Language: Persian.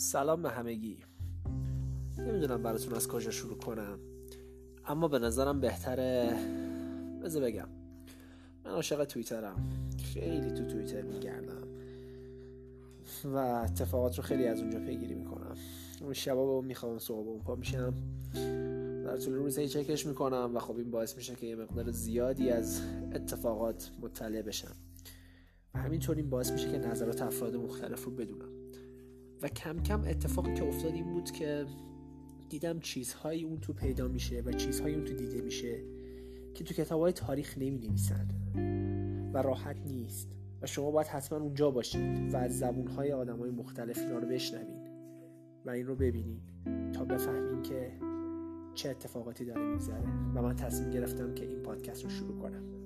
سلام به همگی. نمی‌دونم براتون از کجا شروع کنم اما به نظرم بهتره بذار بگم. من عاشق توییترم. خیلی تو توییتر میگردم. و اتفاقات رو خیلی از اونجا پیگیری می‌کنم. اون شبا با می‌خوام صبح اون پا میشم در طول روز چکش می‌کنم و خب این باعث میشه که یه مقدار زیادی از اتفاقات مطلع بشم. و همینطور این باعث میشه که نظرات افراد مختلف رو بدونم. و کم کم اتفاقی که افتاد این بود که دیدم چیزهایی اون تو پیدا میشه و چیزهایی اون تو دیده میشه که تو کتاب های تاریخ نمی نویسن و راحت نیست و شما باید حتما اونجا باشید و از زبون های آدم های مختلف اینا رو بشنوین و این رو ببینین تا بفهمین که چه اتفاقاتی داره میگذره. و من تصمیم گرفتم که این پادکست رو شروع کنم.